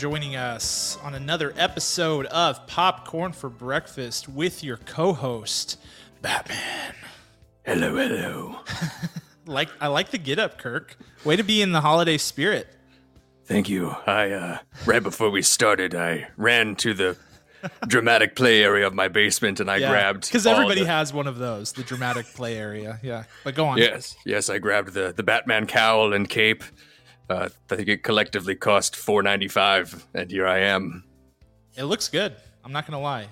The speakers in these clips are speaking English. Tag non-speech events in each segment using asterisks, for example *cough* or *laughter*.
joining us on another episode of Popcorn for Breakfast with your co-host, Batman. Hello, hello. *laughs* Like I like the get up, Kirk. Way to be in the holiday spirit. Thank you. I uh right before we started, I ran to the dramatic play area of my basement and I grabbed because everybody the- has one of those, the dramatic play area. Yeah, but go on. Yes, yes, I grabbed the the Batman cowl and cape. Uh, I think it collectively cost four ninety five, and here I am. It looks good. I'm not gonna lie.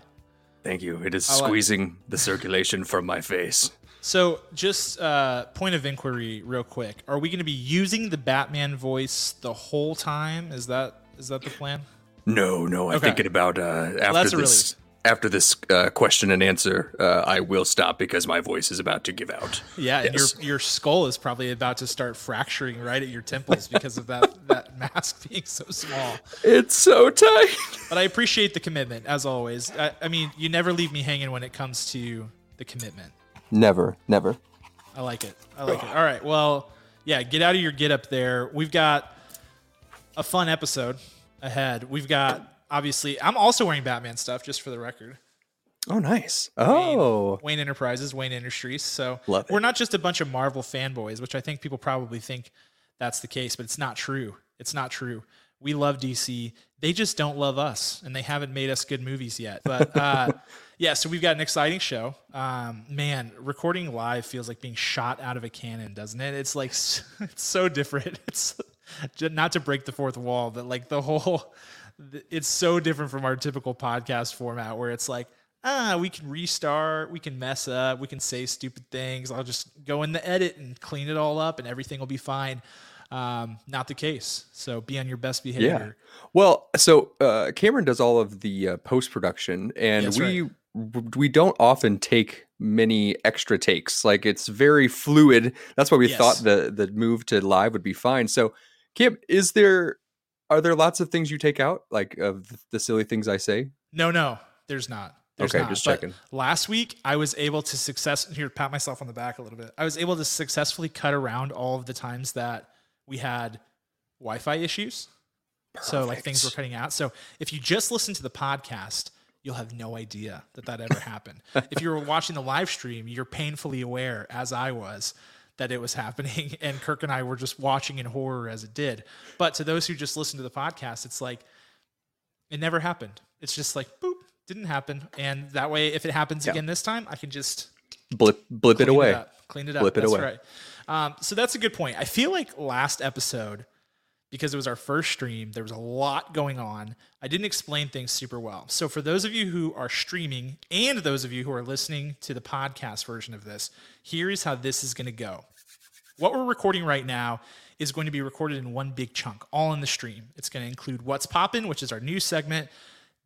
Thank you. It is like- squeezing the circulation from my face. So, just uh, point of inquiry, real quick: Are we going to be using the Batman voice the whole time? Is that is that the plan? No, no, I'm Okay. thinking about uh, after a this after this uh, question and answer, uh, I will stop because my voice is about to give out. Yeah, and Yes. your your skull is probably about to start fracturing right at your temples because of that *laughs* that mask being so small. It's so tight. But I appreciate the commitment as always. I, I mean, you never leave me hanging when it comes to the commitment. Never, never. I like it. I like it. All right. Well, yeah, get out of your get up there. We've got a fun episode ahead. We've got obviously I'm also wearing Batman stuff just for the record. Oh, nice. Oh, Wayne Enterprises, Wayne Industries. So Love it. we're not just a bunch of Marvel fanboys, which I think people probably think that's the case, but it's not true. It's not true. We love DC. They just don't love us, and they haven't made us good movies yet. But uh, *laughs* yeah, so we've got an exciting show. Um, man, recording live feels like being shot out of a cannon, doesn't it? It's like *laughs* it's so different. *laughs* It's not to break the fourth wall, but like the whole it's so different from our typical podcast format where it's like ah we can restart we can mess up we can say stupid things i'll just go in the edit and clean it all up and everything will be fine um, not the case so be on your best behavior yeah. well, so uh, Cameron does all of the uh, post production, and That's we we don't often take many extra takes. Like it's very fluid. That's why we Yes. thought the the move to live would be fine. So, Cam, is there are there lots of things you take out, like of the silly things I say? no no there's not There's Okay, not. just But checking. Last week, I was able to success here pat myself on the back a little bit. I was able to successfully cut around all of the times that we had Wi-Fi issues. So like things were cutting out. So if you just listen to the podcast, you'll have no idea that that ever happened. *laughs* if you were watching the live stream, you're painfully aware, as I was, that it was happening, *laughs* and Kirk and I were just watching in horror as it did. But to those who just listen to the podcast, it's like it never happened. It's just like boop, didn't happen, and that way, if it happens Yeah. again this time, I can just Blip blip it away. up. Clean it up. Blip it That's away. right. Um, so that's a good point. I feel like last episode, because it was our first stream, there was a lot going on. I didn't explain things super well. So for those of you who are streaming and those of you who are listening to the podcast version of this, here is how this is going to go. What we're recording right now is going to be recorded in one big chunk, all in the stream. It's going to include What's Poppin', which is our new segment,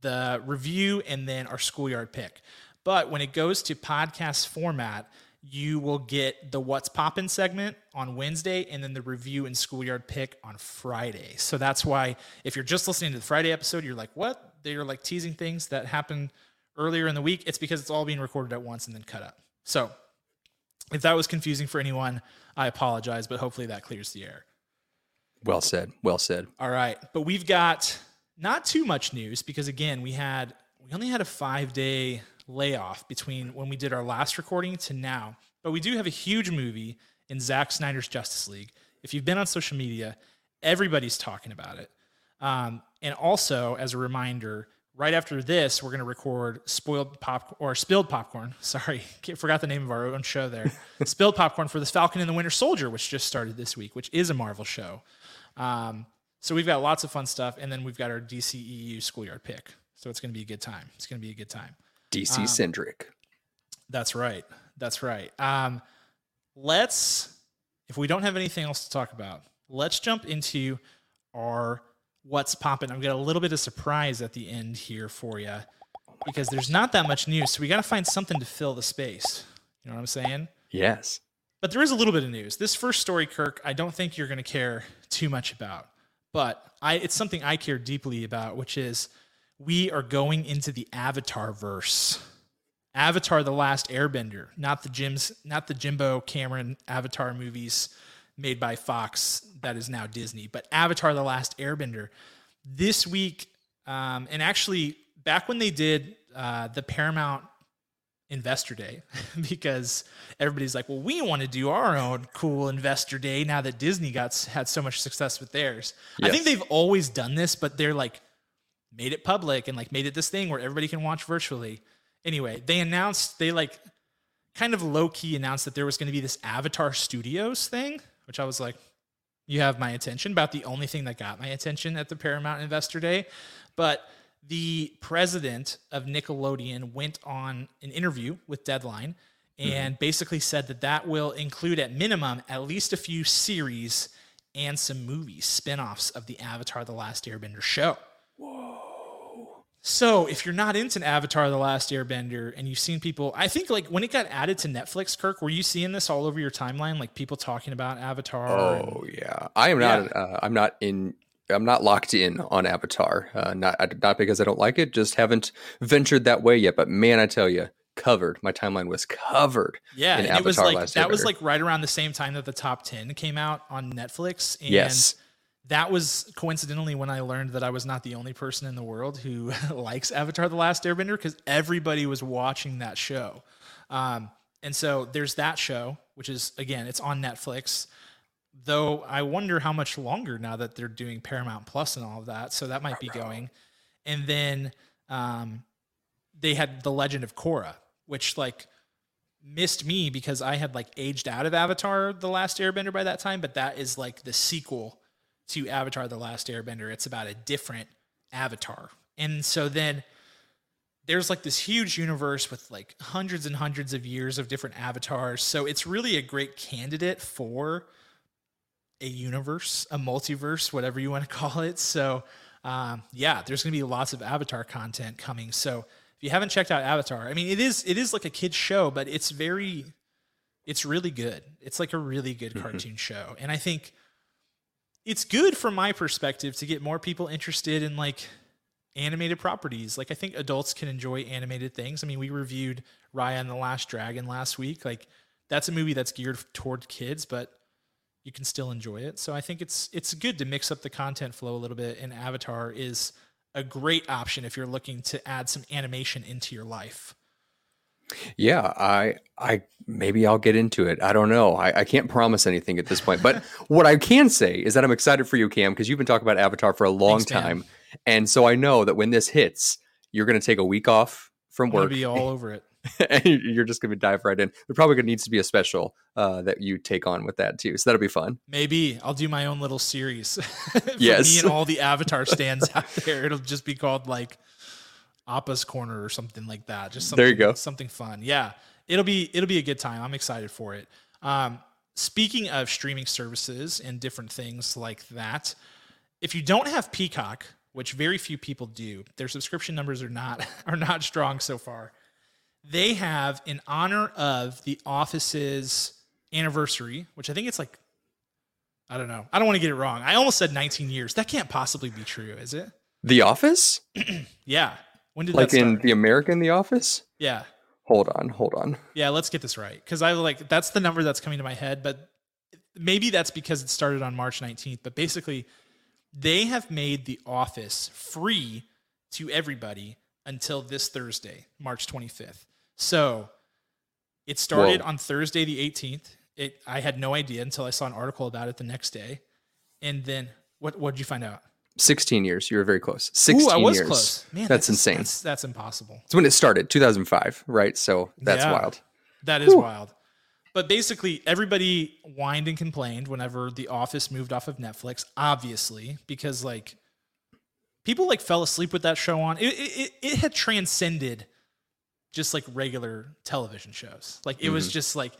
the review, and then our schoolyard pick. But when it goes to podcast format, you will get the What's Poppin' segment on Wednesday and then the review and schoolyard pick on Friday. So that's why if you're just listening to the Friday episode, you're like, what? They're like teasing things that happened earlier in the week. It's because it's all being recorded at once and then cut up. So if that was confusing for anyone, I apologize, but hopefully that clears the air. Well said. Well said. All right, but we've got not too much news because again, we had we only had a 5-day layoff between when we did our last recording to now. But we do have a huge movie in Zack Snyder's Justice League. If you've been on social media, everybody's talking about it. Um, and also, as a reminder, right after this, we're going to record spoiled pop or spilled popcorn. *laughs* Sorry, forgot the name of our own show there. *laughs* spilled popcorn for the Falcon and the Winter Soldier, which just started this week, which is a Marvel show. Um, so we've got lots of fun stuff, and then we've got our DCEU schoolyard pick. So it's going to be a good time. It's going to be a good time. DC centric. That's right. That's right. Um, let's, if we don't have anything else to talk about, let's jump into our what's popping. I've got a little bit of surprise at the end here for you because there's not that much news. So we got to find something to fill the space. You know what I'm saying? yes. But there is a little bit of news. This first story, Kirk, I don't think you're going to care too much about, but I, it's something I care deeply about, which is we are going into the Avatar verse. Avatar: The Last Airbender, not the Jim's, not the Jimbo Cameron Avatar movies made by Fox that is now Disney, but Avatar: The Last Airbender. this week, um, and actually back when they did uh, the Paramount Investor Day, *laughs* because everybody's like, well, we want to do our own cool Investor Day now that Disney got had so much success with theirs. I think they've always done this, but they're like made it public and like made it this thing where everybody can watch virtually. Anyway, they announced they like kind of low key announced that there was going to be this Avatar Studios thing, which I was like, you have my attention. About the only thing that got my attention at the Paramount Investor Day. But the president of Nickelodeon went on an interview with Deadline mm-hmm. and basically said that that will include, at minimum, at least a few series and some movies, spin offs of the Avatar The Last Airbender show. So if you're not into Avatar: The Last Airbender and you've seen people, I think like when it got added to Netflix, Kirk, were you seeing this all over your timeline, like people talking about Avatar? and- Oh yeah, I am not. Uh, I'm not in. I'm not locked in on Avatar. Uh, not not because I don't like it. Just haven't ventured that way yet. But man, I tell you, covered. My timeline was covered. yeah, in and it was like that was like right around the same time that the top ten came out on Netflix, and Yes. That was coincidentally when I learned that I was not the only person in the world who *laughs* likes Avatar: The Last Airbender because everybody was watching that show. Um, and so there's that show, which is again, it's on Netflix. Though I wonder how much longer now that they're doing Paramount Plus and all of that. So that might be going. And then um, they had The Legend of Korra, which like missed me because I had like aged out of Avatar The Last Airbender by that time, but that is like the sequel to Avatar The Last Airbender. It's about a different avatar. And so then there's like this huge universe with like hundreds and hundreds of years of different avatars. So it's really a great candidate for a universe, a multiverse, whatever you want to *laughs* call it. So um, yeah, there's going to be lots of Avatar content coming. So if you haven't checked out Avatar, I mean, it is it is like a kids show, but it's very, it's really good. It's like a really good cartoon show, and I think it's good from my perspective to get more people interested in like animated properties. Like I think adults can enjoy animated things. I mean, we reviewed Raya and the Last Dragon last week. Like that's a movie that's geared toward kids, but you can still enjoy it. So I think it's it's good to mix up the content flow a little bit. And Avatar is a great option if you're looking to add some animation into your life. Yeah, I, I maybe I'll get into it. I don't know. I, I can't promise anything at this point. But *laughs* what I can say is that I'm excited for you, Cam, because you've been talking about Avatar for a long Thanks, man. time, and so I know that when this hits, you're going to take a week off from gonna work, be all over it. *laughs* and you're just going to dive right in. There probably needs to be a special uh, that you take on with that too. So that'll be fun. Maybe I'll do my own little series. *laughs* for Yes. me and all the Avatar stands out there. It'll just be called like Appa's Corner or something like that. Just something, There you go. Something fun. Yeah, it'll be it'll be a good time. I'm excited for it. Um, speaking of streaming services and different things like that, if you don't have Peacock, which very few people do, their subscription numbers are not *laughs* are not strong so far. They have in honor of the Office's anniversary, which I think it's like I don't know. I don't want to get it wrong. I almost said 19 years. That can't possibly be true, is it? The Office, *clears throat* Yeah. When did like in the American The Office. yeah. Hold on, hold on. Yeah, let's get this right. Because I like that's the number that's coming to my head, but maybe that's because it started on March 19th. But basically, they have made the office free to everybody until this Thursday, March 25th. So it started Whoa. on Thursday the 18th. It I had no idea until I saw an article about it the next day. And then what what did you find out? 16 years. You were very close. 16 Ooh, I was years. close. Man, that's, insane. That's, that's impossible. It's when it started, 2005, right? So that's Yeah. wild. That is wild. But basically, everybody whined and complained whenever The Office moved off of Netflix, obviously, because like people like fell asleep with that show on. It, it, it- it had transcended just like regular television shows. Like it was mm-hmm. just like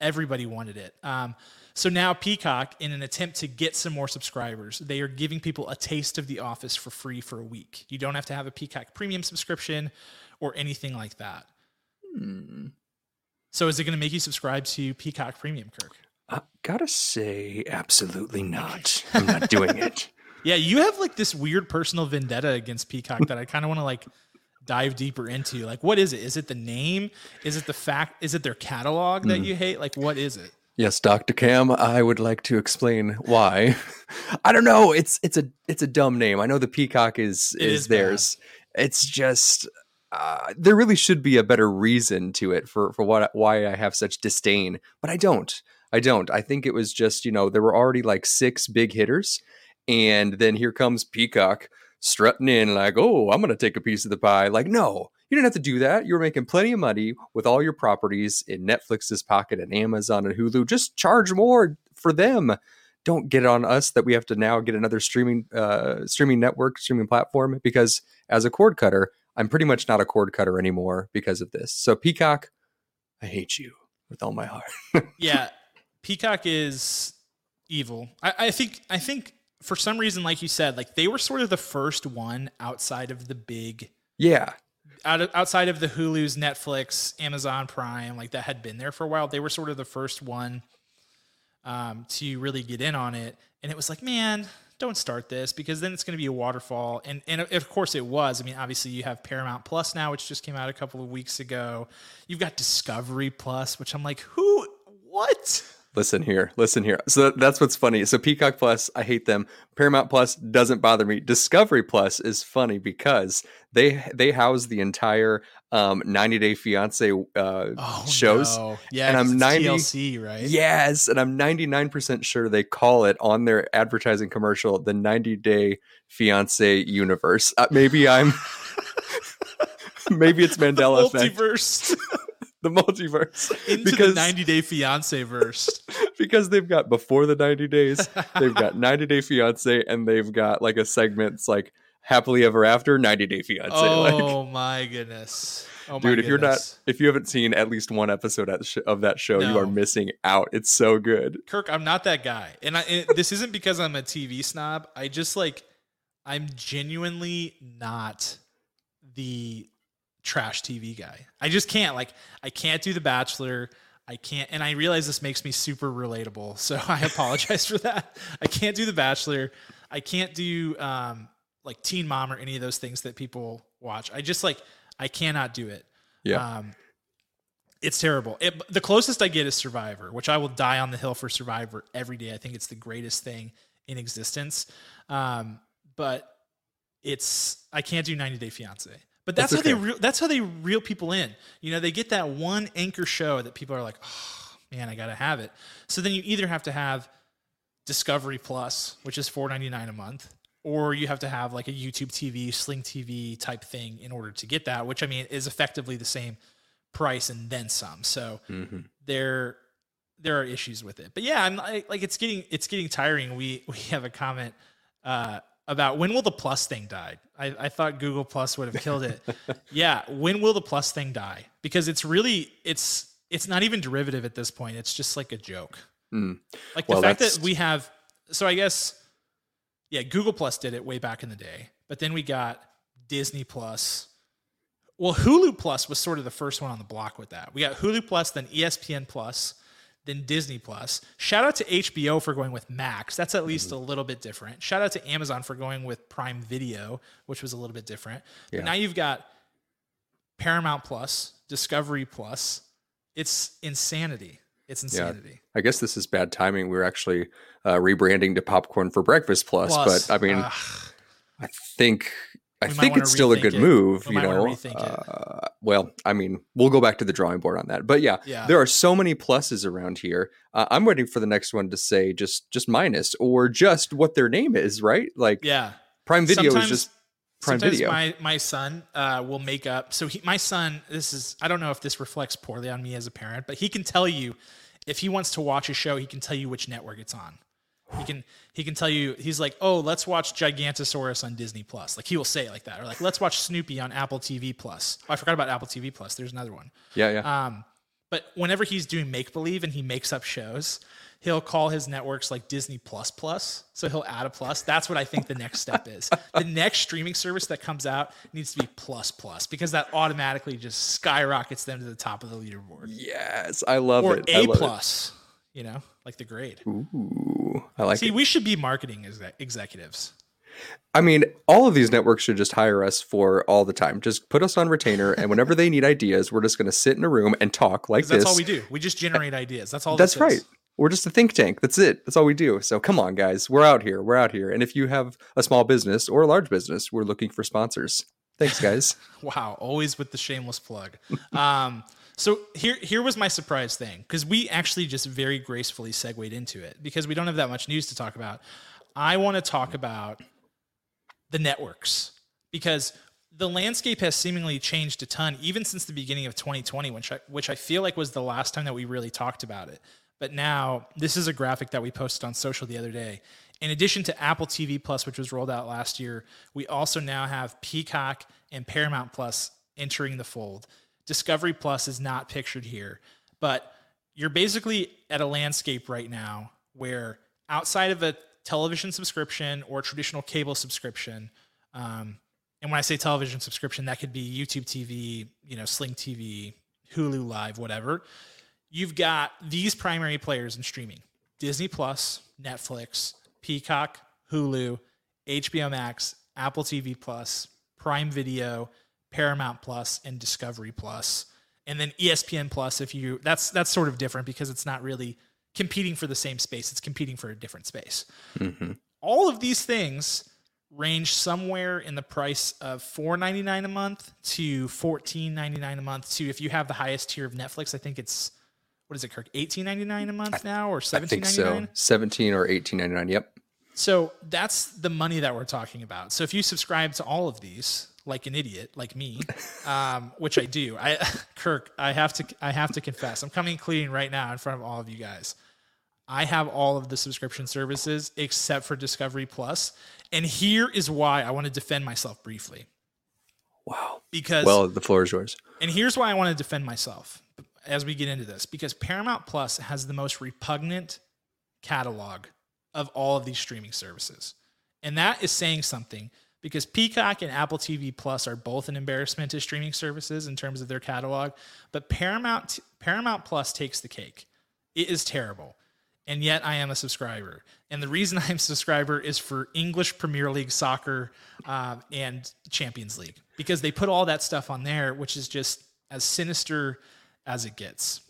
everybody wanted it. Um, so now Peacock, in an attempt to get some more subscribers, they are giving people a taste of The Office for free for a week. You don't have to have a Peacock premium subscription or anything like that. So is it going to make you subscribe to Peacock Premium, Kirk? I gotta say, absolutely not. I'm not doing it. *laughs* Yeah, you have like this weird personal vendetta against Peacock that I kind of want to like dive deeper into. Like, what is it? Is it the name? Is it the fact? Is it their catalog that you hate? Like, what is it? Yes, Dr. Cam, I would like to explain why. *laughs* I don't know. It's it's a it's a dumb name. I know the Peacock is It is, is theirs. It's just uh, there really should be a better reason to it for for what why I have such disdain, but I don't. I don't. I think it was just you know there were already like six big hitters, and then here comes Peacock strutting in like, oh, I'm gonna take a piece of the pie. Like, no, you didn't have to do that. You were making plenty of money with all your properties in Netflix's pocket and Amazon and Hulu. Just charge more for them. Don't get it on us that we have to now get another streaming uh, streaming network, streaming platform. Because as a cord cutter, I'm pretty much not a cord cutter anymore because of this. So Peacock, I hate you with all my heart. *laughs* yeah, Peacock is evil. I, I think I think for some reason, like you said, like they were sort of the first one outside of the big yeah, out of, outside of the Hulu's, Netflix, Amazon Prime, like that had been there for a while. They were sort of the first one um, to really get in on it, and it was like, man, don't start this because then it's going to be a waterfall. And and of course it was. I mean, obviously you have Paramount Plus now, which just came out a couple of weeks ago. You've got Discovery Plus, which I'm like, who, what? Listen here, listen here. So that's what's funny. So Peacock Plus, I hate them. Paramount Plus doesn't bother me. Discovery Plus is funny because they they house the entire um 90 Day Fiance uh shows. no. yeah, and I'm 'cause it's 90 TLC, right? Yes, and I'm 99% sure they call it on their advertising commercial the 90 Day Fiance universe. Uh, maybe I'm *laughs* *laughs* maybe it's Mandela effect, multiverse *laughs* the multiverse *laughs* into because the 90 Day Fiance verse. *laughs* because they've got before the 90 days, they've got *laughs* 90 Day Fiance, and they've got like a segment it's like happily ever after 90 Day Fiance. Oh like, oh my goodness. Oh my dude, if you're not, if you haven't seen at least one episode of that show, you are missing out. It's so good. Kirk, I'm not that guy. And I and this isn't because I'm a TV snob. I just like I'm genuinely not the trash TV guy. I just can't like I can't do The Bachelor. I can't and I realize this makes me super relatable. So *laughs* I apologize for that. I can't do The Bachelor. I can't do um like Teen Mom or any of those things that people watch. I just like I cannot do it. Yeah. Um, it's terrible. It, the closest I get is Survivor, which I will die on the hill for Survivor every day. I think it's the greatest thing in existence. Um, but it's I can't do 90 Day Fiance. But that's, That's how they reel, that's how they reel people in. You know, they get that one anchor show that people are like, oh man, I gotta have it. So then you either have to have Discovery Plus, which is $4.99 a month, or you have to have like a YouTube TV, Sling TV type thing in order to get that, which I mean is effectively the same price and then some. So Mhm. there there are issues with it. But yeah, I'm I, like it's getting it's getting tiring. We we have a comment uh, about when will the plus thing die? I, I thought Google Plus would have killed it. *laughs* yeah, when will the plus thing die? Because it's really it's it's not even derivative at this point. It's just like a joke. Mm. Like Well, the fact that's- that we have so I guess yeah, Google Plus did it way back in the day. But then we got Disney Plus. Well, Hulu Plus was sort of the first one on the block with that. We got Hulu Plus, then ESPN Plus, then Disney Plus. Shout out to HBO for going with Max. That's at least a little bit different. Shout out to Amazon for going with Prime Video, which was a little bit different. Yeah. But now you've got Paramount Plus, Discovery Plus. It's insanity. It's insanity. I guess this is bad timing. We are actually uh, rebranding to Popcorn for Breakfast Plus, Plus, but I mean, I think I think it's still a good it. move. We you know, uh, well, I mean, we'll go back to the drawing board on that. But yeah, Yeah. there are so many pluses around here. Uh, I'm waiting for the next one to say just just minus or just what their name is, right? Like yeah. Prime Video Sometimes- is just Prime Sometimes Video. my my son uh, will make up. So he, my son, this is I don't know if this reflects poorly on me as a parent, but he can tell you if he wants to watch a show, he can tell you which network it's on. He can he can tell you he's like, oh, let's watch Gigantosaurus on Disney Plus. Like he will say it like that, or like let's watch Snoopy on Apple TV Plus. Oh, I forgot about Apple TV Plus. There's another one. yeah, yeah. Um, but whenever he's doing make believe and he makes up shows, he'll call his networks like Disney Plus Plus. So he'll add a plus. That's what I think the next step is. The next streaming service that comes out needs to be Plus Plus because that automatically just skyrockets them to the top of the leaderboard. yes, I love Or it. I A love it. plus, you know, like the grade. Ooh, I like See, it. we should be marketing exec- executives. I mean, all of these networks should just hire us for all the time. Just put us on retainer, and whenever they need ideas, we're just going to sit in a room and talk like that's this. all we do. We just generate ideas. That's all. That's right. is. We're just a think tank. That's it. That's all we do. So come on, guys. We're out here. We're out here. And if you have a small business or a large business, we're looking for sponsors. Thanks, guys. *laughs* Wow, always with the shameless plug. Um, so here, here was my surprise thing because we actually just very gracefully segued into it because we don't have that much news to talk about. I want to talk about the networks because the landscape has seemingly changed a ton, even since the beginning of 2020, which I, which I feel like was the last time that we really talked about it. But now, this is a graphic that we posted on social the other day. In addition to Apple TV Plus, which was rolled out last year, we also now have Peacock and Paramount Plus entering the fold. Discovery Plus is not pictured here, but you're basically at a landscape right now where outside of a television subscription or traditional cable subscription, um, and when I say television subscription, that could be YouTube TV, you know, Sling TV, Hulu Live, whatever. You've got these primary players in streaming Disney Plus, Netflix, Peacock, Hulu, HBO Max, Apple TV Plus, Prime Video, Paramount Plus, and Discovery And then ESPN Plus, if you that's that's sort of different because it's not really competing for the same space, it's competing for a different space. Mm-hmm. All of these things range somewhere in the price of $4.99 a month to $14.99 a month to if you have the highest tier of Netflix, I think it's what is it, Kirk? $18.99 a month now or $17.99? I think so. 17 or 18.99. Yep. So that's the money that we're talking about. So if you subscribe to all of these, like an idiot, like me, *laughs* um, which I do, I *laughs* Kirk, I have to, I have to confess, I'm coming clean right now in front of all of you guys. I have all of the subscription services except for Discovery Plus, and here is why I want to defend myself briefly. Wow. Because well, the floor is yours. And here's why I want to defend myself as we get into this because Paramount Plus has the most repugnant catalog of all of these streaming services. And that is saying something because Peacock and Apple TV Plus are both an embarrassment to streaming services in terms of their catalog, but Paramount Paramount Plus takes the cake. It is terrible. And yet I am a subscriber. And the reason *laughs* I'm a subscriber is for English Premier League soccer uh, and Champions League because they put all that stuff on there, which is just as sinister as it gets.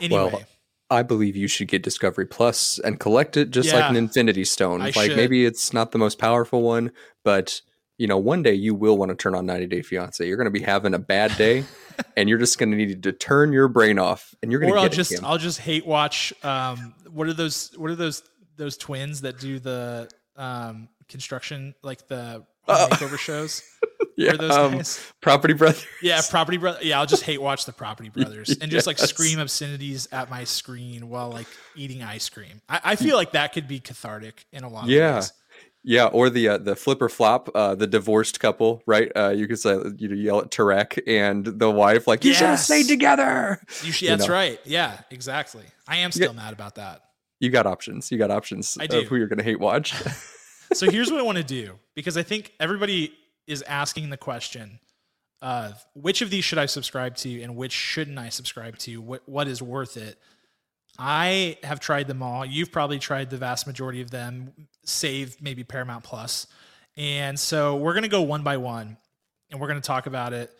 Anyway. Well, I believe you should get Discovery Plus and collect it just Yeah, like an Infinity Stone. I like should. maybe it's not the most powerful one, but you know, one day you will want to turn on 90 Day Fiance. You're going to be having a bad day, *laughs* and you're just going to need to turn your brain off, and you're going or to I'll get just. Kim. I'll just hate watch. Um, what are those? What are those? Those twins that do the um, construction, like the Uh, makeover shows. *laughs* yeah, those um, guys? Property Brothers. Yeah, Property Brothers. Yeah, I'll just hate watch the Property *laughs* Brothers and just like scream obscenities at my screen while like eating ice cream. I, I feel like that could be cathartic in a lot of Yeah. ways. Yeah, or the uh, the Flip or Flop, uh, the divorced couple, right? Uh, you could say you know, yell at Tarek and the wife, like you should have stayed together. You should, You that's know. right. Yeah, exactly. I am still mad about that. You got options. You got options I do. of who you're going to hate watch. so here's *laughs* what I want to do because I think everybody is asking the question of which of these should I subscribe to and which shouldn't I subscribe to? What what is worth it? I have tried them all. You've probably tried the vast majority of them, save maybe Paramount Plus. And so we're going to go one by one and we're going to talk about it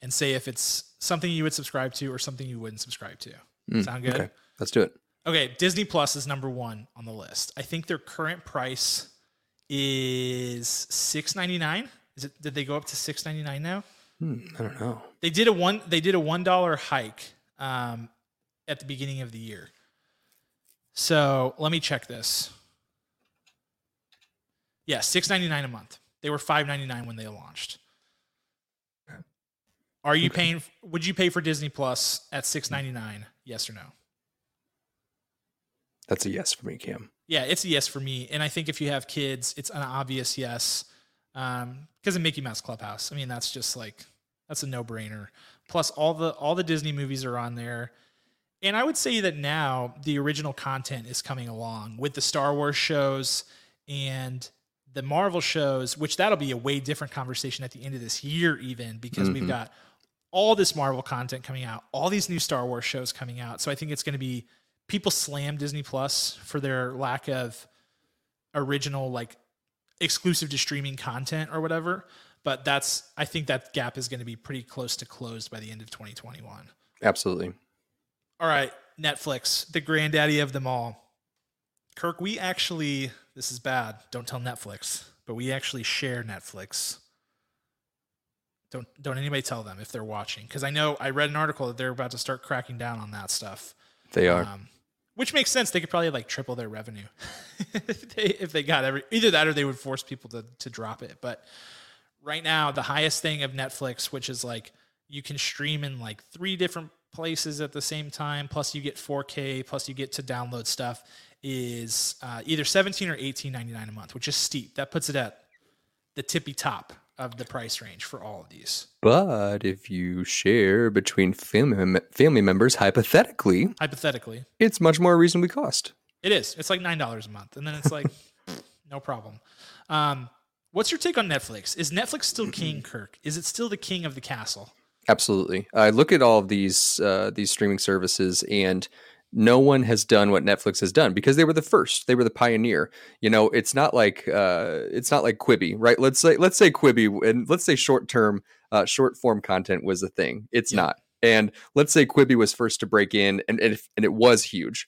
and say if it's something you would subscribe to or something you wouldn't subscribe to. Mm, Sound good? Okay, let's do it. Okay, Disney Plus is number one on the list. I think their current price is six ninety nine. Is it? Did they go up to six ninety nine now? Hmm, I don't know. They did a one. They did a one dollar hike um, at the beginning of the year. So let me check this. Yeah, six ninety nine a month. They were five ninety nine when they launched. Are you paying? Would you pay for Disney Plus at six ninety nine? Yes or no? That's a yes for me, Cam. Yeah, it's a yes for me. And I think if you have kids, it's an obvious yes. Um, because of Mickey Mouse Clubhouse. I mean, that's just like that's a no-brainer. Plus all the all the Disney movies are on there. And I would say that now the original content is coming along with the Star Wars shows and the Marvel shows, which that'll be a way different conversation at the end of this year, even because we've Mhm. got all this Marvel content coming out, all these new Star Wars shows coming out. So I think it's going to be people slam Disney Plus for their lack of original, like exclusive to streaming content or whatever. But that's, I think that gap is going to be pretty close to closed by the end of 2021. Absolutely. All right. Netflix, the granddaddy of them all. Kirk, we actually, this is bad. Don't tell Netflix, but we actually share Netflix. Don't don't anybody tell them if they're watching because I know I read an article that they're about to start cracking down on that stuff. They are. Um, which makes sense. They could probably like triple their revenue *laughs* if, they, if they got every either that or they would force people to to drop it. But right now, the highest thing of Netflix, which is like you can stream in like three different places at the same time, plus you get 4K, plus you get to download stuff, is uh, either 17 or 18.99 a month, which is steep. That puts it at the tippy top of the price range for all of these. But if you share between family family members, hypothetically, Hypothetically, it's much more reasonably cost. it is. It's like nine dollars a month, and then it's like *laughs* no problem. Um, what's your take on Netflix? Is Netflix still king, *clears throat* Kirk? Is it still the king of the castle? Absolutely. I look at all of these uh, these streaming services, and no one has done what Netflix has done because they were the first. They were the pioneer. You know, it's not like uh, it's not like Quibi, right? Let's say let's say Quibi, and let's say short term, uh, short form content was the thing. It's Yeah. not. And let's say Quibi was first to break in, and and, if, and it was huge.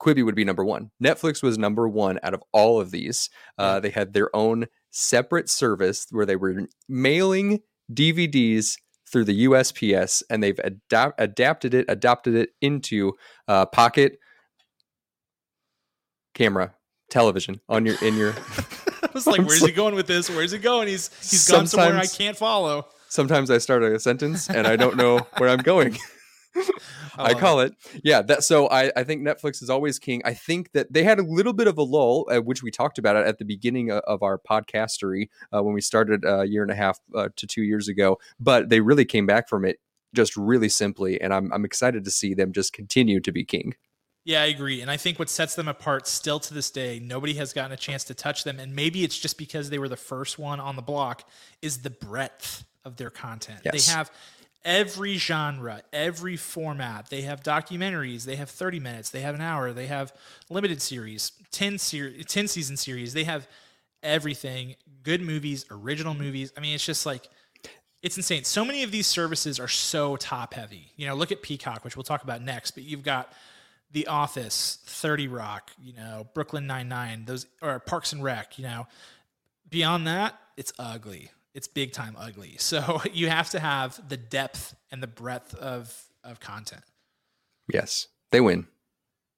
Quibi would be number one. Netflix was number one out of all of these. Uh, they had their own separate service where they were mailing DVDs through the USPS, and they've adapt- adapted it, adopted it into uh, pocket camera television on your in your. *laughs* I was like, *laughs* where's he going with this? Where's he going? He's he's gone somewhere I can't follow. Sometimes I start a sentence and I don't know where I'm going. *laughs* *laughs* I call it. Yeah, that so I, I think Netflix is always king. I think that they had a little bit of a lull, uh, which we talked about it at the beginning of, of our podcastery uh, when we started a year and a half uh, to two years ago. But they really came back from it just really simply, and I'm I'm excited to see them just continue to be king. Yeah, I agree. And I think what sets them apart still to this day, nobody has gotten a chance to touch them. And maybe it's just because they were the first one on the block, is the breadth of their content. Yes. They have every genre, every format. They have documentaries, they have 30 minutes, they have an hour, they have limited series, 10 series, 10 season series. They have everything, good movies, original movies. I mean, it's just like it's insane. So many of these services are so top heavy. You know, look at Peacock, which we'll talk about next, but you've got The Office, 30 Rock, you know, Brooklyn Nine-Nine, those or Parks and Rec, you know. Beyond that, it's ugly. It's big time ugly. *laughs* So you have to have the depth and the breadth of of content. Yes, they win.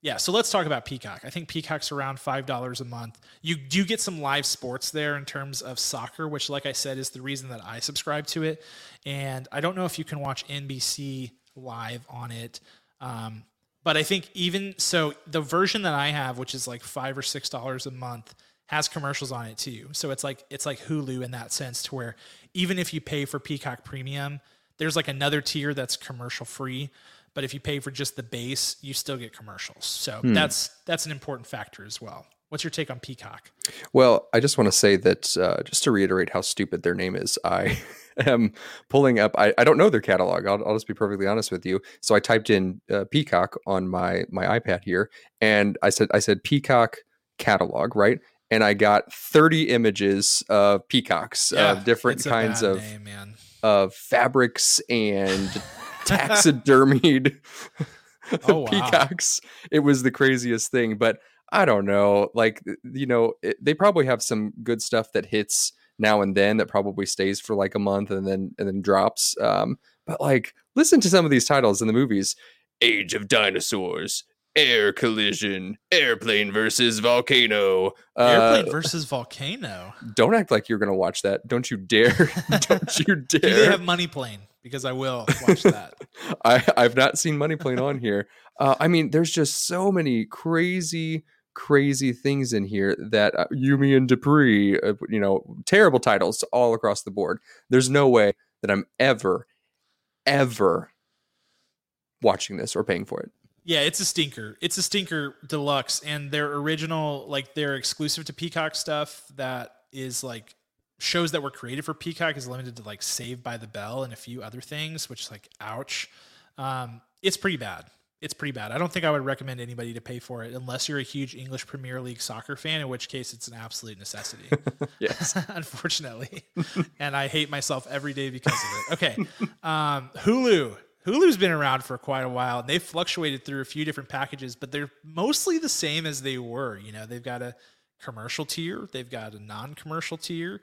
Yeah, so let's talk about Peacock. I think Peacock's around five dollars a month. You do get some live sports there in terms of soccer, which, like I said, is the reason that I subscribe to it. And I don't know if you can watch NBC live on it, um, but I think even so, the version that I have, which is like five or six dollars a month, has commercials on it too. So it's like it's like Hulu in that sense, to where even if you pay for Peacock Premium, there's like another tier that's commercial free. But if you pay for just the base, you still get commercials. So that's that's an important factor as well. What's your take on Peacock? Well, I just want to say that uh, just to reiterate how stupid their name is, I *laughs* am pulling up. I, I don't know their catalog. I'll, I'll just be perfectly honest with you. So I typed in uh, Peacock on my my iPad here, and I said I said Peacock catalog, right? And I got 30 images of peacocks of different kinds of name, of fabrics and *laughs* taxidermied Oh, *laughs* wow. peacocks. It was the craziest thing, but I don't know. Like you know, it, they probably have some good stuff that hits now and then that probably stays for like a month and then and then drops. Um, but like, listen to some of these titles in the movies: Age of Dinosaurs, Air Collision, Airplane versus Volcano. Airplane Uh, versus Volcano. don't act like you're gonna watch that. Don't you dare! *laughs* *laughs* don't you Do dare! they have Money Plane? Because I will watch that. *laughs* I, I've not seen Money Plane on here. Uh, I mean, there's just so many crazy, crazy things in here that uh, You, Me and Dupree, uh, you know, terrible titles all across the board. There's no way that I'm ever, ever watching this or paying for it. Yeah, it's a stinker. It's a stinker deluxe, and their original, like their exclusive to Peacock stuff that is like shows that were created for Peacock is limited to like Saved by the Bell and a few other things, which like ouch. Um, it's pretty bad. It's pretty bad. I don't think I would recommend anybody to pay for it unless you're a huge English Premier League soccer fan, in which case it's an absolute necessity. *laughs* Yes. *laughs* unfortunately. and I hate myself every day because of it. Okay. Um, Hulu. Hulu's been around for quite a while and they've fluctuated through a few different packages, but they're mostly the same as they were. You know, they've got a commercial tier, they've got a non commercial tier.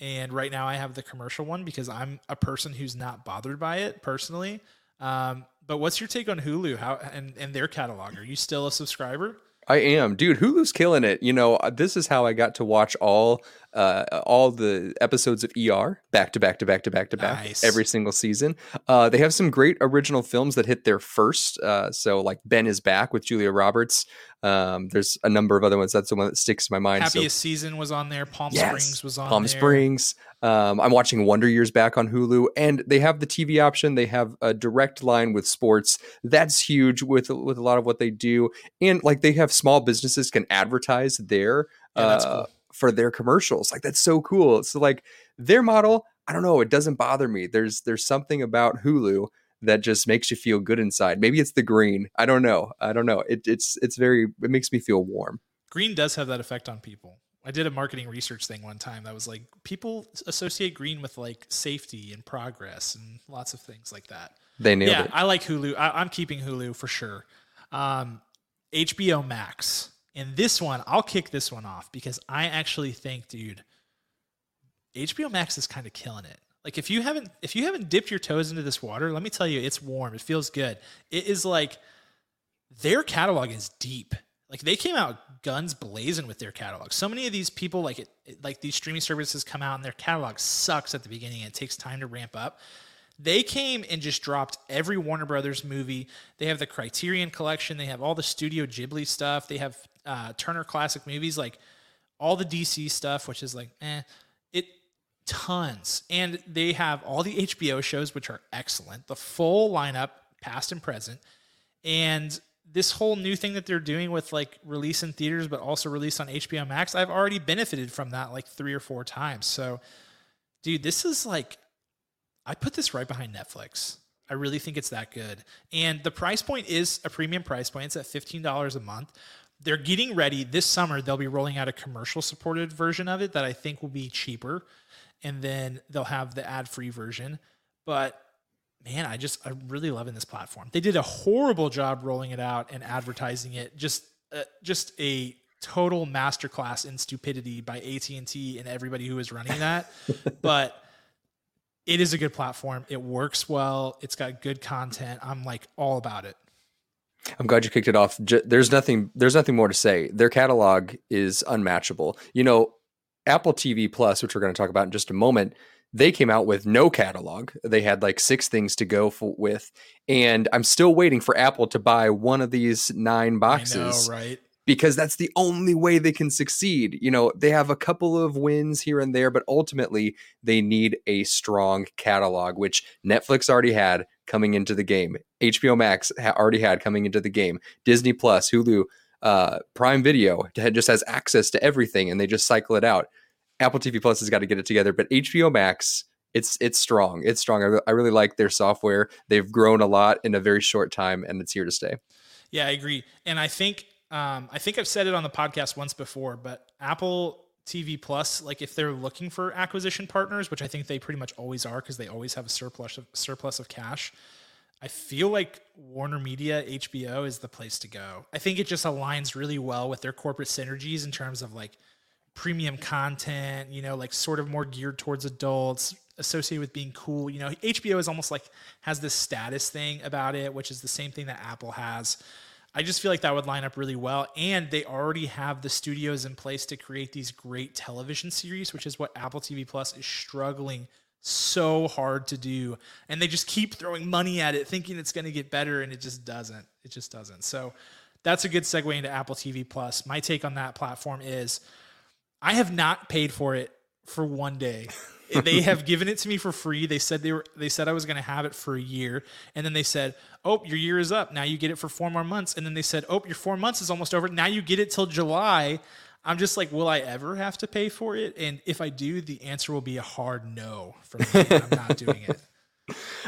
And right now I have the commercial one because I'm a person who's not bothered by it personally. Um, but what's your take on Hulu how and, and their catalog? Are you still a subscriber? I am, dude. Hulu's killing it. You know, uh, this is how I got to watch all uh, all the episodes of ER back to back to back to back to back Nice. every single season. Uh, they have some great original films that hit there first. Uh, so, like Ben is Back with Julia Roberts. Um, there's a number of other ones. That's the one that sticks to my mind. So- Happiest Season was on there. Palm Yes. Springs was on there. Palm there. Springs. Um, I'm watching Wonder Years back on Hulu, and they have the TV option. They have a direct line with sports. That's huge with with a lot of what they do, and like they have small businesses can advertise there Yeah, that's uh, cool. For their commercials. Like that's so cool. So like their model, I don't know. It doesn't bother me. There's there's something about Hulu that just makes you feel good inside. Maybe it's the green. I don't know. I don't know. It, it's it's very. It makes me feel warm. Green does have that effect on people. I did a marketing research thing one time that was like people associate green with like safety and progress and lots of things like that. They nailed yeah, it. I like Hulu. I, I'm keeping Hulu for sure. Um, HBO Max. And this one, I'll kick this one off because I actually think, dude, HBO Max is kind of killing it. Like if you haven't if you haven't dipped your toes into this water, let me tell you, it's warm. It feels good. It is like their catalog is deep. Like they came out guns blazing with their catalog. So many of these people, like it, like these streaming services, come out and their catalog sucks at the beginning. It takes time to ramp up. They came and just dropped every Warner Brothers movie. They have the Criterion Collection. They have all the Studio Ghibli stuff. They have uh, Turner Classic Movies, like all the DC stuff, which is like, eh, it tons. And they have all the HBO shows, which are excellent. The full lineup, past and present, and this whole new thing that they're doing with like release in theaters, but also release on HBO Max. I've already benefited from that like three or four times. So, dude, this is like I put this right behind Netflix. I really think it's that good. And the price point is a premium price point. It's at $15 a month. They're getting ready this summer. They'll be rolling out a commercial supported version of it that I think will be cheaper. And then they'll have the ad free version. But man, I just, I'm really loving this platform. They did a horrible job rolling it out and advertising it. Just, uh, just a total masterclass in stupidity by AT&T and everybody who is running that. *laughs* but it is a good platform. It works well. It's got good content. I'm like all about it. I'm glad you kicked it off. J- There's nothing. There's nothing more to say. Their catalog is unmatchable. You know, Apple TV Plus, which we're going to talk about in just a moment, they came out with no catalog. They had like six things to go for, with, and I'm still waiting for Apple to buy one of these nine boxes know, right? Because that's the only way they can succeed. You know, they have a couple of wins here and there, but ultimately they need a strong catalog, which Netflix already had coming into the game. HBO Max ha- already had coming into the game. Disney Plus, Hulu, uh, Prime Video just has access to everything, and they just cycle it out. Apple TV Plus has got to get it together, but HBO Max. It's it's strong. It's strong. I, re- I really like their software. They've grown a lot in a very short time, and it's here to stay. Yeah, I agree. And I think um, I think I've said it on the podcast once before, but Apple TV Plus, like if they're looking for acquisition partners, which I think they pretty much always are because they always have a surplus of surplus of cash. I feel like Warner Media HBO is the place to go. I think it just aligns really well with their corporate synergies in terms of like premium content, you know, like sort of more geared towards adults, associated with being cool. You know, HBO is almost like has this status thing about it, which is the same thing that Apple has. I just feel like that would line up really well. And they already have the studios in place to create these great television series, which is what Apple TV Plus is struggling so hard to do. And they just keep throwing money at it, thinking it's going to get better, and it just doesn't. It just doesn't. So that's a good segue into Apple TV Plus. My take on that platform is I have not paid for it for one day. *laughs* they *laughs* have given it to me for free. They said they were they said I was going to have it for a year and then they said, "Oh, your year is up. Now you get it for 4 more months." And then they said, "Oh, your 4 months is almost over. Now you get it till July." I'm just like, "Will I ever have to pay for it?" And if I do, the answer will be a hard no for me. I'm not doing it. *laughs*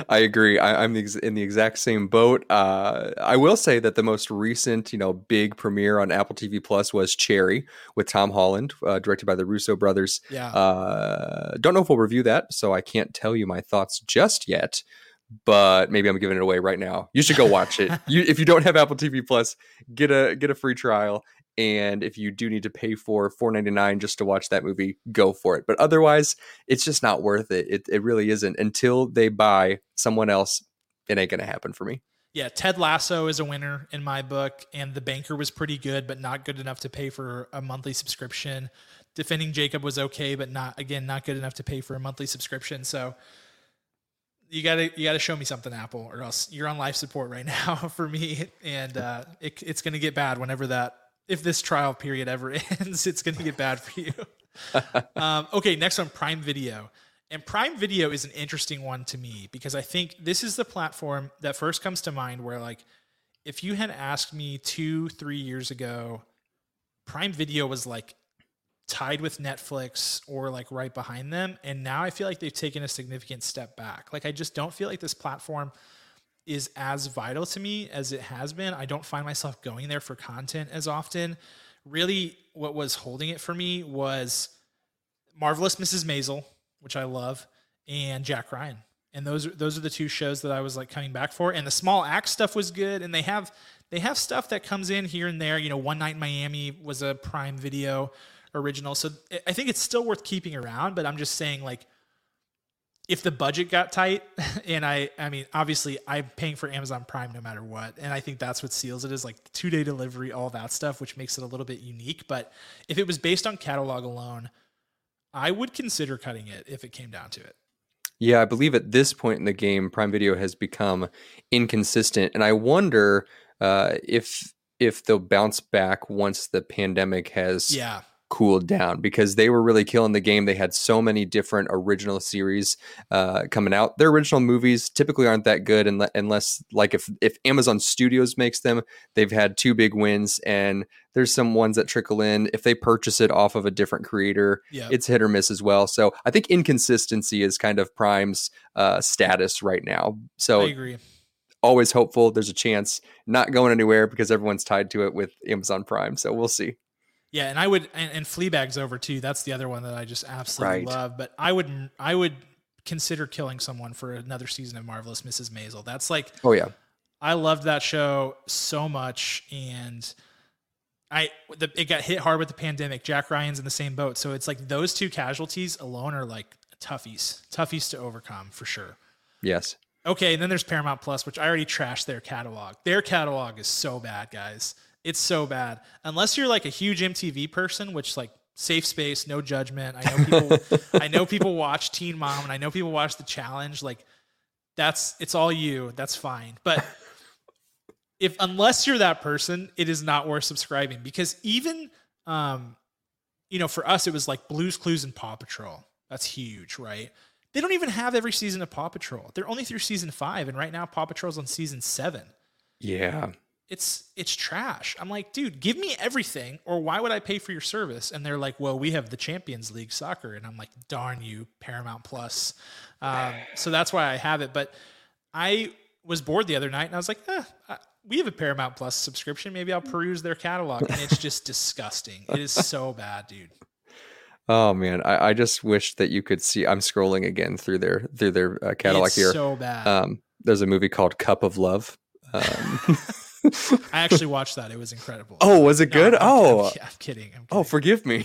I agree. I, I'm the ex- in the exact same boat. Uh, I will say that the most recent, you know, big premiere on Apple TV Plus was Cherry with Tom Holland, uh, directed by the Russo brothers. Yeah. Uh, don't know if we'll review that, so I can't tell you my thoughts just yet. but maybe I'm giving it away right now. You should go watch it. *laughs* you, if you don't have Apple TV Plus, get a get a free trial. And if you do need to pay for $4.99 just to watch that movie, go for it. But otherwise, it's just not worth it. It, it really isn't. Until they buy someone else, it ain't to happen for me. Yeah, Ted Lasso is a winner in my book, and The Banker was pretty good, but not good enough to pay for a monthly subscription. Defending Jacob was okay, but not again not good enough to pay for a monthly subscription. So you gotta you gotta show me something, Apple, or else you're on life support right *laughs* now for me, and uh, it, it's gonna get bad whenever that if this trial period ever *laughs* ends. It's gonna get bad for you. *laughs* um, okay, next one, Prime Video. And Prime Video is an interesting one to me because I think this is the platform that first comes to mind where, like, if you had asked me two, three years ago, Prime Video was like tied with Netflix or like right behind them. And now I feel like they've taken a significant step back. Like, I just don't feel like this platform is as vital to me as it has been. I don't find myself going there for content as often. Really, what was holding it for me was Marvelous Mrs. Maisel, which I love, and Jack Ryan. And those are those are the two shows that I was like coming back for. And the Small Axe stuff was good. And they have they have stuff that comes in here and there. You know, One Night in Miami was a Prime Video original, so I think it's still worth keeping around. But I'm just saying, like, if the budget got tight, *laughs* and I I mean, obviously I'm paying for Amazon Prime no matter what, and I think that's what seals it is like two day delivery, all that stuff, which makes it a little bit unique. But if it was based on catalog alone I would consider cutting it if it came down to it. Yeah, I believe at this point in the game, Prime Video has become inconsistent, and I wonder uh, if if they'll bounce back once the pandemic has yeah cooled down because they were really killing the game. They had so many different original series uh, coming out. Their original movies typically aren't that good unless, like, if if Amazon Studios makes them, they've had two big wins, and there's some ones that trickle in. If they purchase it off of a different creator, yep. it's hit or miss as well. So I think inconsistency is kind of Prime's uh, status right now. So I agree. Always hopeful. There's a chance not going anywhere because everyone's tied to it with Amazon Prime. So we'll see. Yeah, and I would and, and Fleabag's over too. That's the other one that I just absolutely right. love. But I would I would consider killing someone for another season of Marvelous Mrs. Maisel. That's like oh yeah, I loved that show so much, and I the, it got hit hard with the pandemic. Jack Ryan's in the same boat, so it's like those two casualties alone are like toughies, toughies to overcome for sure. Yes. Okay, and then there's Paramount Plus, which I already trashed their catalog. Their catalog is so bad, guys. It's so bad. Unless you're like a huge MTV person, which like safe space, no judgment. I know people *laughs* I know people watch Teen Mom and I know people watch The Challenge. Like that's it's all you. That's fine. But if unless you're that person, it is not worth subscribing because even um you know, for us it was like Blues Clues and Paw Patrol. That's huge, right? They don't even have every season of Paw Patrol. They're only through season 5 and right now Paw Patrol's on season 7. Yeah it's it's trash. I'm like, dude, give me everything, or why would I pay for your service? And they're like, well, we have the Champions League soccer, and I'm like, darn you, Paramount Plus. Um, so that's why I have it. But I was bored the other night, and I was like, eh, I, we have a Paramount Plus subscription. Maybe I'll peruse their catalog, and it's just disgusting. It is so bad, dude. Oh man, I, I just wish that you could see. I'm scrolling again through their through their uh, catalog it's here. So bad. Um, there's a movie called Cup of Love. Um, *laughs* I actually watched that. It was incredible. Oh, was it good? I'm, oh, I'm, I'm, kidding. I'm kidding. Oh, forgive me.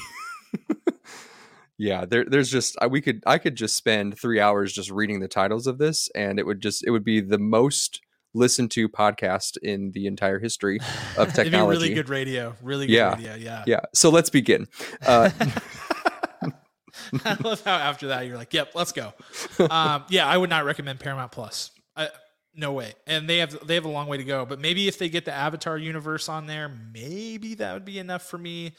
*laughs* yeah, there, there's just we could I could just spend three hours just reading the titles of this, and it would just it would be the most listened to podcast in the entire history *laughs* of technology. really good radio. Really good yeah. radio. Yeah. Yeah. So let's begin. Uh, *laughs* I love how after that you're like, "Yep, let's go." Um, yeah, I would not recommend Paramount Plus. I, no way. And they have they have a long way to go. But maybe if they get the Avatar universe on there, maybe that would be enough for me.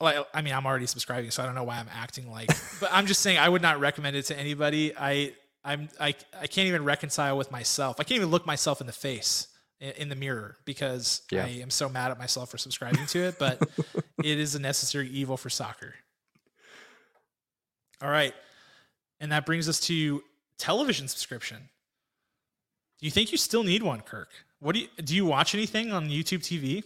Like, I mean, I'm already subscribing, so I don't know why I'm acting like. *laughs* but I'm just saying, I would not recommend it to anybody. I I'm I I can't even reconcile with myself. I can't even look myself in the face in the mirror because yeah. I am so mad at myself for subscribing to it. But *laughs* it is a necessary evil for soccer. All right, and that brings us to television subscription. Do you think you still need one, Kirk? What do you do? You watch anything on YouTube TV?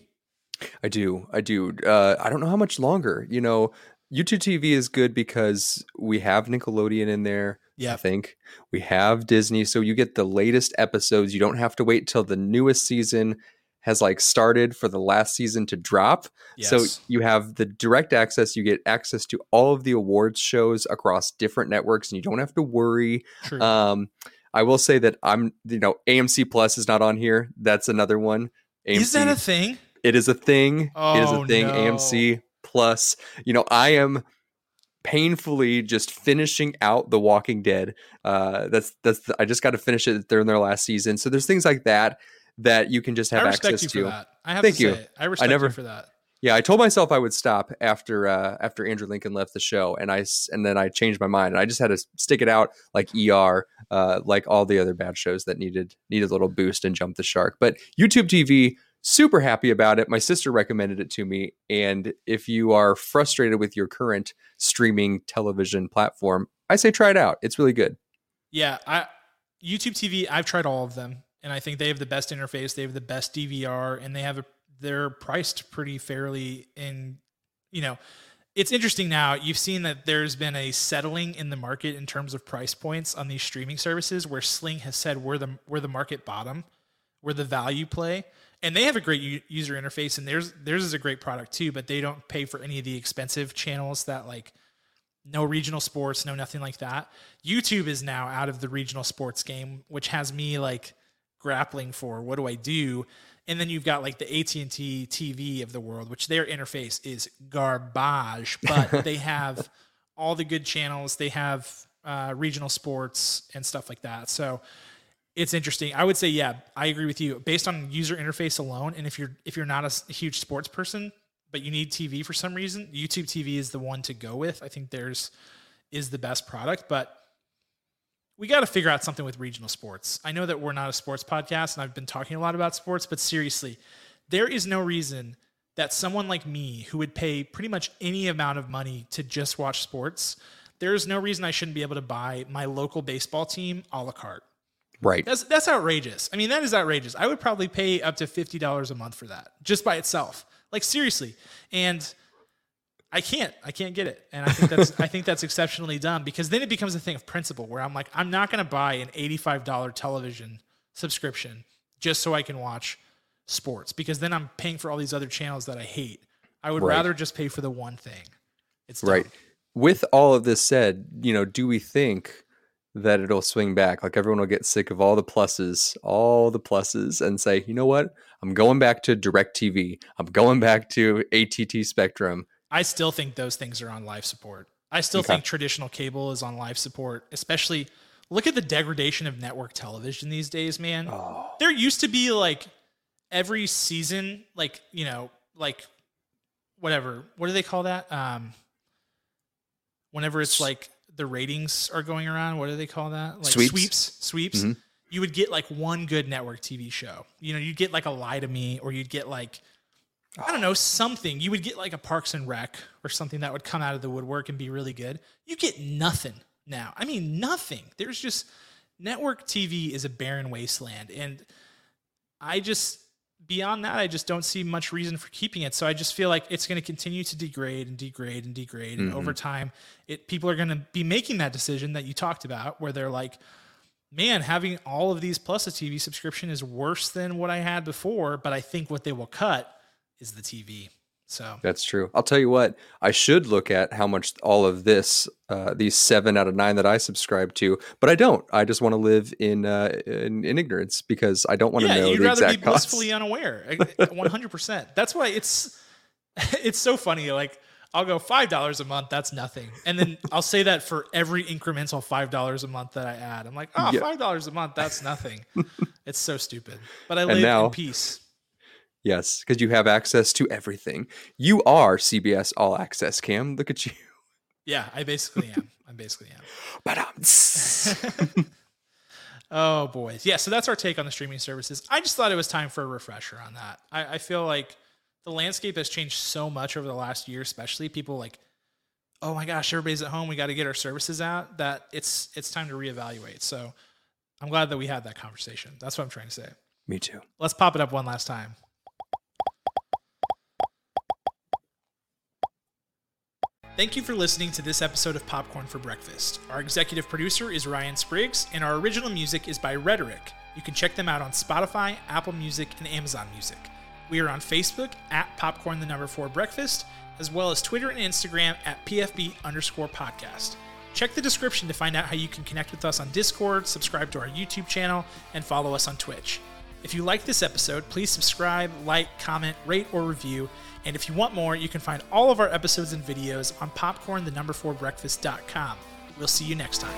I do. I do. Uh, I don't know how much longer. You know, YouTube TV is good because we have Nickelodeon in there. Yeah. I think we have Disney, so you get the latest episodes. You don't have to wait till the newest season has like started for the last season to drop. So you have the direct access. You get access to all of the awards shows across different networks, and you don't have to worry. True. Um, I will say that I'm, you know, AMC Plus is not on here. That's another one. AMC, Is that a thing? it is a thing. it is Oh, a thing. no. AMC Plus. You know, I am painfully just finishing out The Walking Dead. Uh, that's that's the, I just got to finish it. They're in their last season, so there's things like that that you can just have I access to. I have Thank to you. say, I respect never- you for that. Yeah, I told myself I would stop after uh, after Andrew Lincoln left the show, and I and then I changed my mind, and I just had to stick it out like ER, uh, like all the other bad shows that needed needed a little boost and jump the shark. But YouTube TV, super happy about it. My sister recommended it to me, and if you are frustrated with your current streaming television platform, I say try it out. It's really good. Yeah, I YouTube TV. I've tried all of them, and I think they have the best interface. They have the best DVR, and they have a. They're priced pretty fairly. In you know, it's interesting now. You've seen that there's been a settling in the market in terms of price points on these streaming services, where Sling has said we're the we're the market bottom, we're the value play, and they have a great u- user interface, and theirs theirs is a great product too. But they don't pay for any of the expensive channels that like no regional sports, no nothing like that. YouTube is now out of the regional sports game, which has me like grappling for what do I do? And then you've got like the AT&T TV of the world, which their interface is garbage, but *laughs* they have all the good channels. They have uh, regional sports and stuff like that. So it's interesting. I would say, yeah, I agree with you. Based on user interface alone, and if you're if you're not a huge sports person, but you need TV for some reason, YouTube TV is the one to go with. I think there's is the best product, but we got to figure out something with regional sports. I know that we're not a sports podcast and I've been talking a lot about sports, but seriously, there is no reason that someone like me who would pay pretty much any amount of money to just watch sports, there's no reason I shouldn't be able to buy my local baseball team a la carte. Right. That's that's outrageous. I mean, that is outrageous. I would probably pay up to fifty dollars a month for that just by itself. Like seriously, and I can't. I can't get it. And I think that's I think that's exceptionally dumb because then it becomes a thing of principle where I'm like, I'm not going to buy an eighty-five dollar television subscription just so I can watch sports because then I'm paying for all these other channels that I hate. I would Right. rather just pay for the one thing. It's dumb. Right. With all of this said, you know, do we think that it'll swing back? Like everyone will get sick of all the pluses, all the pluses, and say, you know what? I'm going back to DirecTV. I'm going back to ATT Spectrum. I still think those things are on life support. I still Okay. think traditional cable is on life support, especially look at the degradation of network television these days, man. Oh, There used to be like every season, like, you know, like whatever. What do they call that? Um whenever it's like the ratings are going around, what do they call that? Like Sweeps? sweeps. Sweeps. Mhm. You would get like one good network TV show. You know, you'd get like a lie to me or you'd get like I don't know, something. You would get like a Parks and Rec or something that would come out of the woodwork and be really good. You get nothing now. I mean, nothing. There's just network TV is a barren wasteland. And I just, beyond that, I just don't see much reason for keeping it. So I just feel like it's going to continue to degrade and degrade and degrade. And over mm-hmm. time, it people are going to be making that decision that you talked about where they're like, man, having all of these plus a TV subscription is worse than what I had before. But I think what they will cut is the TV. So that's true. I'll tell you what, I should look at how much all of this, uh, these seven out of nine that I subscribe to, but I don't. I just want to live in, uh, in, in ignorance because I don't want to yeah, know you'd the rather be costs. blissfully unaware. One hundred percent. That's why it's *laughs* it's so funny. Like I'll go five dollars a month. That's nothing, and then I'll say that for every incremental five dollars a month that I add. I'm like, oh, Yeah. five dollars a month. That's nothing. *laughs* it's so stupid. But I live now- in peace. Yes, because you have access to everything. You are CBS All Access, Cam. Look at you. Yeah, I basically am. I basically am. *laughs* But um, *laughs* Oh boys, yeah. So that's our take on the streaming services. I just thought it was time for a refresher on that. I, I feel like the landscape has changed so much over the last year, especially people like, oh my gosh, everybody's at home. We got to get our services out. That it's it's time to reevaluate. So I'm glad that we had that conversation. That's what I'm trying to say. me too. Let's pop it up one last time. Thank you for listening to this episode of Popcorn for Breakfast. Our executive producer is Ryan Spriggs, and our original music is by Rhetoric. You can check them out on Spotify, Apple Music, and Amazon Music. We are on Facebook at Popcorn the Number Four Breakfast, as well as Twitter and Instagram at PFB underscore podcast. Check the description to find out how you can connect with us on Discord, subscribe to our YouTube channel, and follow us on Twitch. If you like this episode, please subscribe, like, comment, rate, or review. And if you want more, you can find all of our episodes and videos on popcorn the number 4 breakfast.com. We'll see you next time.